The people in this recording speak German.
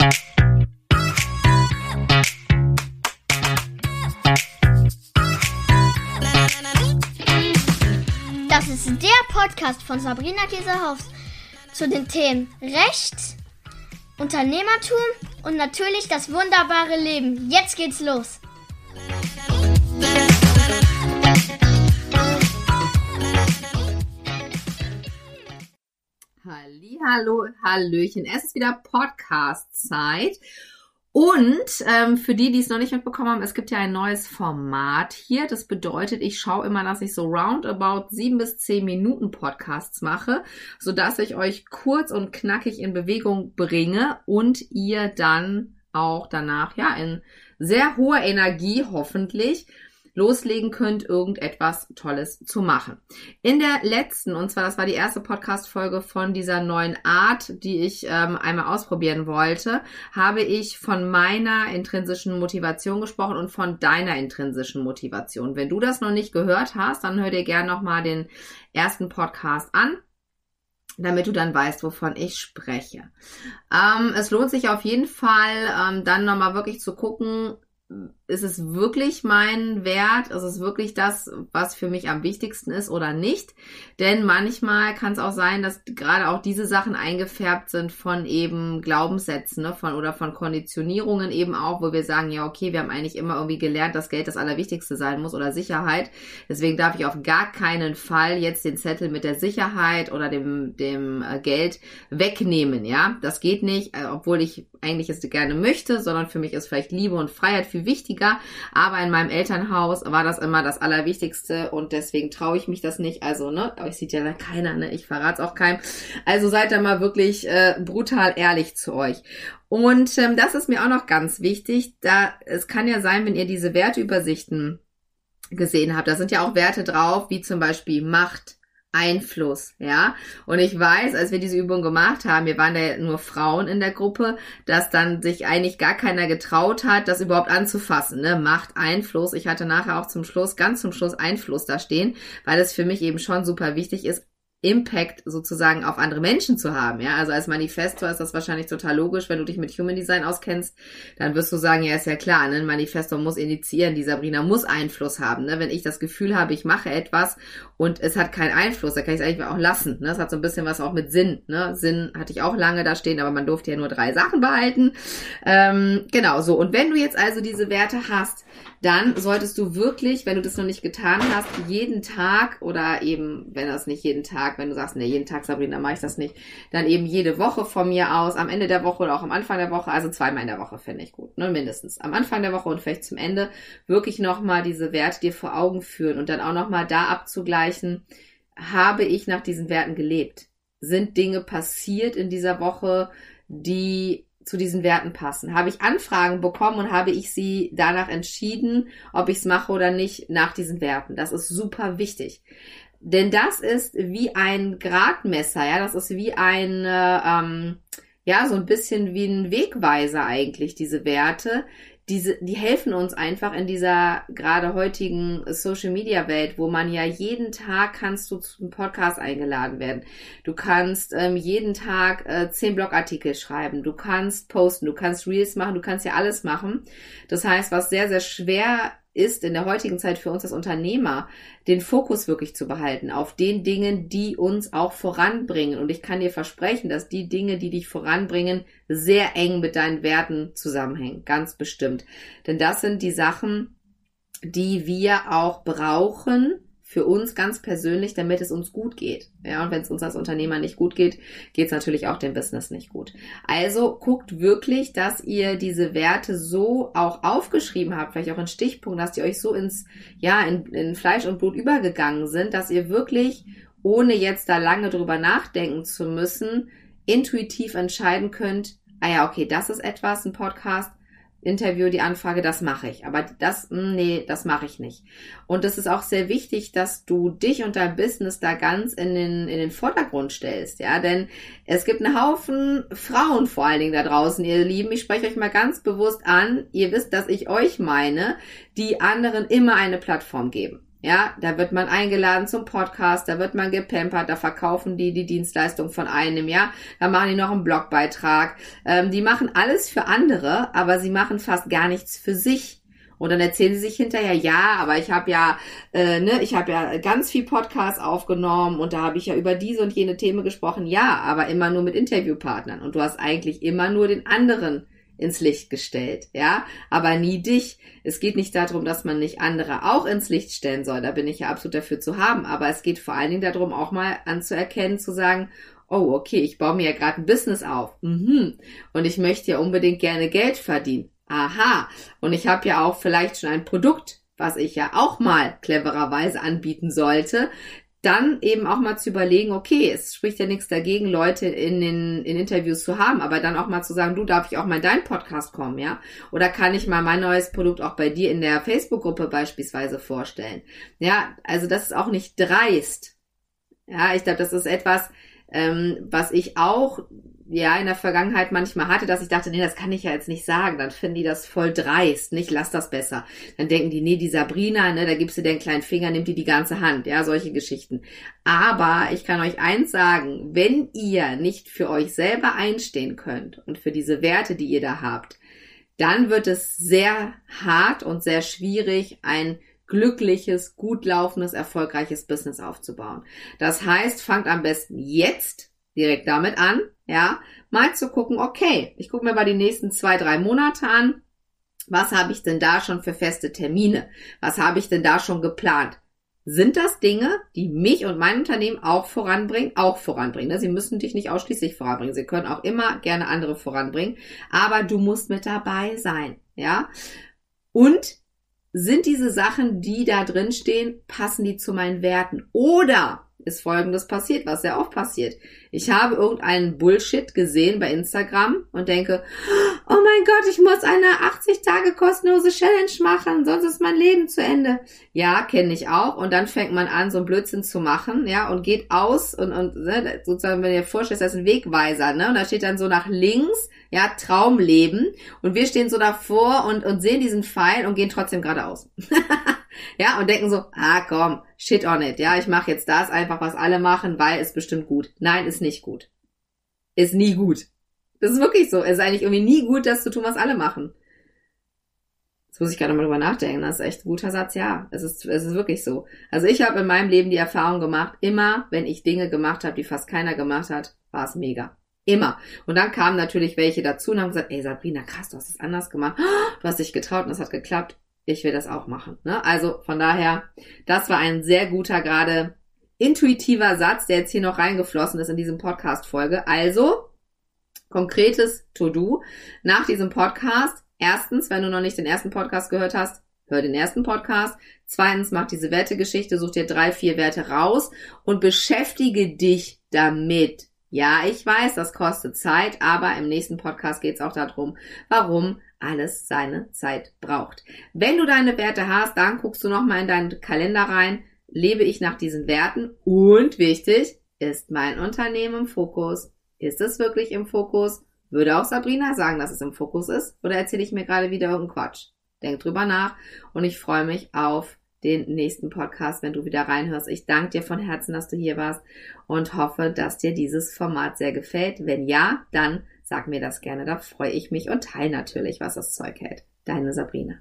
Das ist der Podcast von Sabrina Käsehaus zu den Themen Recht, Unternehmertum und natürlich das wunderbare Leben. Jetzt geht's los. Hallo, Hallöchen. Es ist wieder Podcast-Zeit. Und ähm, für die, die es noch nicht mitbekommen haben, es gibt ja ein neues Format hier. Das bedeutet, ich schaue immer, dass ich so roundabout sieben bis zehn Minuten Podcasts mache, sodass ich euch kurz und knackig in Bewegung bringe und ihr dann auch danach ja in sehr hoher Energie hoffentlich loslegen könnt, irgendetwas Tolles zu machen. In der letzten, und zwar das war die erste Podcast-Folge von dieser neuen Art, die ich ähm, einmal ausprobieren wollte, habe ich von meiner intrinsischen Motivation gesprochen und von deiner intrinsischen Motivation. Wenn du das noch nicht gehört hast, dann hör dir gerne nochmal den ersten Podcast an damit du dann weißt, wovon ich spreche. Ähm, es lohnt sich auf jeden Fall, ähm, dann nochmal wirklich zu gucken, ist es wirklich mein Wert? Ist es wirklich das, was für mich am wichtigsten ist oder nicht? Denn manchmal kann es auch sein, dass gerade auch diese Sachen eingefärbt sind von eben Glaubenssätzen, ne, von oder von Konditionierungen eben auch, wo wir sagen, ja, okay, wir haben eigentlich immer irgendwie gelernt, dass Geld das Allerwichtigste sein muss oder Sicherheit. Deswegen darf ich auf gar keinen Fall jetzt den Zettel mit der Sicherheit oder dem, dem äh, Geld wegnehmen, ja? Das geht nicht, äh, obwohl ich eigentlich es gerne möchte, sondern für mich ist vielleicht Liebe und Freiheit viel wichtiger. Aber in meinem Elternhaus war das immer das Allerwichtigste und deswegen traue ich mich das nicht. Also, ne, euch sieht ja da keiner, ne? Ich verrate es auch keinem. Also seid da mal wirklich äh, brutal ehrlich zu euch. Und ähm, das ist mir auch noch ganz wichtig. Da es kann ja sein, wenn ihr diese Werteübersichten gesehen habt, da sind ja auch Werte drauf, wie zum Beispiel Macht, Einfluss, ja. Und ich weiß, als wir diese Übung gemacht haben, wir waren da nur Frauen in der Gruppe, dass dann sich eigentlich gar keiner getraut hat, das überhaupt anzufassen, ne? Macht Einfluss. Ich hatte nachher auch zum Schluss, ganz zum Schluss Einfluss da stehen, weil es für mich eben schon super wichtig ist, Impact sozusagen auf andere Menschen zu haben. Ja, also als Manifestor ist das wahrscheinlich total logisch, wenn du dich mit Human Design auskennst, dann wirst du sagen, ja, ist ja klar, ne? ein Manifestor muss initiieren, die Sabrina muss Einfluss haben. Ne? Wenn ich das Gefühl habe, ich mache etwas und es hat keinen Einfluss, dann kann ich es eigentlich auch lassen. Ne? Das hat so ein bisschen was auch mit Sinn. Ne? Sinn hatte ich auch lange da stehen, aber man durfte ja nur drei Sachen behalten. Ähm, genau so. Und wenn du jetzt also diese Werte hast, dann solltest du wirklich, wenn du das noch nicht getan hast, jeden Tag oder eben, wenn das nicht jeden Tag, wenn du sagst, ne, jeden Tag, Sabrina, mache ich das nicht, dann eben jede Woche von mir aus, am Ende der Woche oder auch am Anfang der Woche, also zweimal in der Woche finde ich gut, ne, mindestens. Am Anfang der Woche und vielleicht zum Ende wirklich nochmal diese Werte dir vor Augen führen und dann auch nochmal da abzugleichen, habe ich nach diesen Werten gelebt? Sind Dinge passiert in dieser Woche, die zu diesen Werten passen? Habe ich Anfragen bekommen und habe ich sie danach entschieden, ob ich es mache oder nicht nach diesen Werten? Das ist super wichtig. Denn das ist wie ein Gradmesser, ja, das ist wie ein, äh, ähm, ja, so ein bisschen wie ein Wegweiser eigentlich, diese Werte, diese, die helfen uns einfach in dieser gerade heutigen Social Media Welt, wo man ja jeden Tag kannst du zum Podcast eingeladen werden. Du kannst ähm, jeden Tag äh, zehn Blogartikel schreiben, du kannst posten, du kannst Reels machen, du kannst ja alles machen. Das heißt, was sehr, sehr schwer ist in der heutigen Zeit für uns als Unternehmer, den Fokus wirklich zu behalten auf den Dingen, die uns auch voranbringen. Und ich kann dir versprechen, dass die Dinge, die dich voranbringen, sehr eng mit deinen Werten zusammenhängen. Ganz bestimmt. Denn das sind die Sachen, die wir auch brauchen, für uns ganz persönlich, damit es uns gut geht. Ja, und wenn es uns als Unternehmer nicht gut geht, geht es natürlich auch dem Business nicht gut. Also guckt wirklich, dass ihr diese Werte so auch aufgeschrieben habt, vielleicht auch in Stichpunkten, dass die euch so ins, ja, in, in Fleisch und Blut übergegangen sind, dass ihr wirklich, ohne jetzt da lange drüber nachdenken zu müssen, intuitiv entscheiden könnt, ah ja, okay, das ist etwas, ein Podcast, Interview, die Anfrage, das mache ich. Aber das, hm, nee, das mache ich nicht. Und es ist auch sehr wichtig, dass du dich und dein Business da ganz in den, in den Vordergrund stellst, ja, denn es gibt einen Haufen Frauen vor allen Dingen da draußen, ihr Lieben. Ich spreche euch mal ganz bewusst an. Ihr wisst, dass ich euch meine, die anderen immer eine Plattform geben. Ja, da wird man eingeladen zum Podcast, da wird man gepampert, da verkaufen die die Dienstleistung von einem, ja, da machen die noch einen Blogbeitrag. Ähm, die machen alles für andere, aber sie machen fast gar nichts für sich. Und dann erzählen sie sich hinterher, ja, aber ich habe ja, äh, ne, ich habe ja ganz viel Podcasts aufgenommen und da habe ich ja über diese und jene Themen gesprochen. Ja, aber immer nur mit Interviewpartnern. Und du hast eigentlich immer nur den anderen ins Licht gestellt, ja, aber nie dich. Es geht nicht darum, dass man nicht andere auch ins Licht stellen soll, da bin ich ja absolut dafür zu haben, aber es geht vor allen Dingen darum, auch mal anzuerkennen, zu sagen, oh, okay, ich baue mir ja gerade ein Business auf. Mhm. Und ich möchte ja unbedingt gerne Geld verdienen. Aha. Und ich habe ja auch vielleicht schon ein Produkt, was ich ja auch mal clevererweise anbieten sollte, dann eben auch mal zu überlegen, okay, es spricht ja nichts dagegen, Leute in den in Interviews zu haben, aber dann auch mal zu sagen, du darf ich auch mal in deinen Podcast kommen, ja? Oder kann ich mal mein neues Produkt auch bei dir in der Facebook-Gruppe beispielsweise vorstellen? Ja, also das ist auch nicht dreist. Ja, ich glaube, das ist etwas, ähm, was ich auch ja in der Vergangenheit manchmal hatte, dass ich dachte, nee, das kann ich ja jetzt nicht sagen. Dann finden die das voll dreist. Nicht, lass das besser. Dann denken die, nee, die Sabrina, ne, da gibst du den kleinen Finger, nimmt die die ganze Hand. Ja, solche Geschichten. Aber ich kann euch eins sagen, wenn ihr nicht für euch selber einstehen könnt und für diese Werte, die ihr da habt, dann wird es sehr hart und sehr schwierig, ein glückliches, gut laufendes, erfolgreiches Business aufzubauen. Das heißt, fangt am besten jetzt direkt damit an, ja, mal zu gucken, okay, ich gucke mir mal die nächsten zwei, drei Monate an. Was habe ich denn da schon für feste Termine? Was habe ich denn da schon geplant? Sind das Dinge, die mich und mein Unternehmen auch voranbringen? Auch voranbringen. Sie müssen dich nicht ausschließlich voranbringen. Sie können auch immer gerne andere voranbringen. Aber du musst mit dabei sein. Ja? Und sind diese Sachen, die da drin stehen, passen die zu meinen Werten? Oder ist Folgendes passiert, was ja auch passiert. Ich habe irgendeinen Bullshit gesehen bei Instagram und denke, oh mein Gott, ich muss eine 80 Tage kostenlose Challenge machen, sonst ist mein Leben zu Ende. Ja, kenne ich auch. Und dann fängt man an, so einen Blödsinn zu machen, ja, und geht aus und, und ne, sozusagen, wenn ihr vorstellt, das ist ein Wegweiser, ne? Und da steht dann so nach links, ja, Traumleben. Und wir stehen so davor und, und sehen diesen Pfeil und gehen trotzdem geradeaus. ja, und denken so, ah komm, shit on it, ja, ich mache jetzt das einfach, was alle machen, weil es bestimmt gut. Nein, ist nicht gut. Ist nie gut. Das ist wirklich so. Es ist eigentlich irgendwie nie gut, das zu tun, was alle machen. Jetzt muss ich gerade mal drüber nachdenken. Das ist echt ein guter Satz. Ja, es ist, es ist wirklich so. Also ich habe in meinem Leben die Erfahrung gemacht, immer wenn ich Dinge gemacht habe, die fast keiner gemacht hat, war es mega. Immer. Und dann kamen natürlich welche dazu und haben gesagt, ey Sabrina, krass, du hast es anders gemacht. Du hast dich getraut und es hat geklappt ich will das auch machen. Ne? Also von daher, das war ein sehr guter, gerade intuitiver Satz, der jetzt hier noch reingeflossen ist in diesem Podcast-Folge. Also, konkretes To-Do nach diesem Podcast. Erstens, wenn du noch nicht den ersten Podcast gehört hast, hör den ersten Podcast. Zweitens, mach diese Wertegeschichte, such dir drei, vier Werte raus und beschäftige dich damit. Ja, ich weiß, das kostet Zeit, aber im nächsten Podcast geht es auch darum, warum alles seine Zeit braucht. Wenn du deine Werte hast, dann guckst du nochmal in deinen Kalender rein, lebe ich nach diesen Werten und wichtig, ist mein Unternehmen im Fokus? Ist es wirklich im Fokus? Würde auch Sabrina sagen, dass es im Fokus ist? Oder erzähle ich mir gerade wieder irgendeinen Quatsch? Denk drüber nach und ich freue mich auf den nächsten Podcast, wenn du wieder reinhörst. Ich danke dir von Herzen, dass du hier warst und hoffe, dass dir dieses Format sehr gefällt. Wenn ja, dann sag mir das gerne, da freue ich mich und teile natürlich, was das Zeug hält. Deine Sabrina.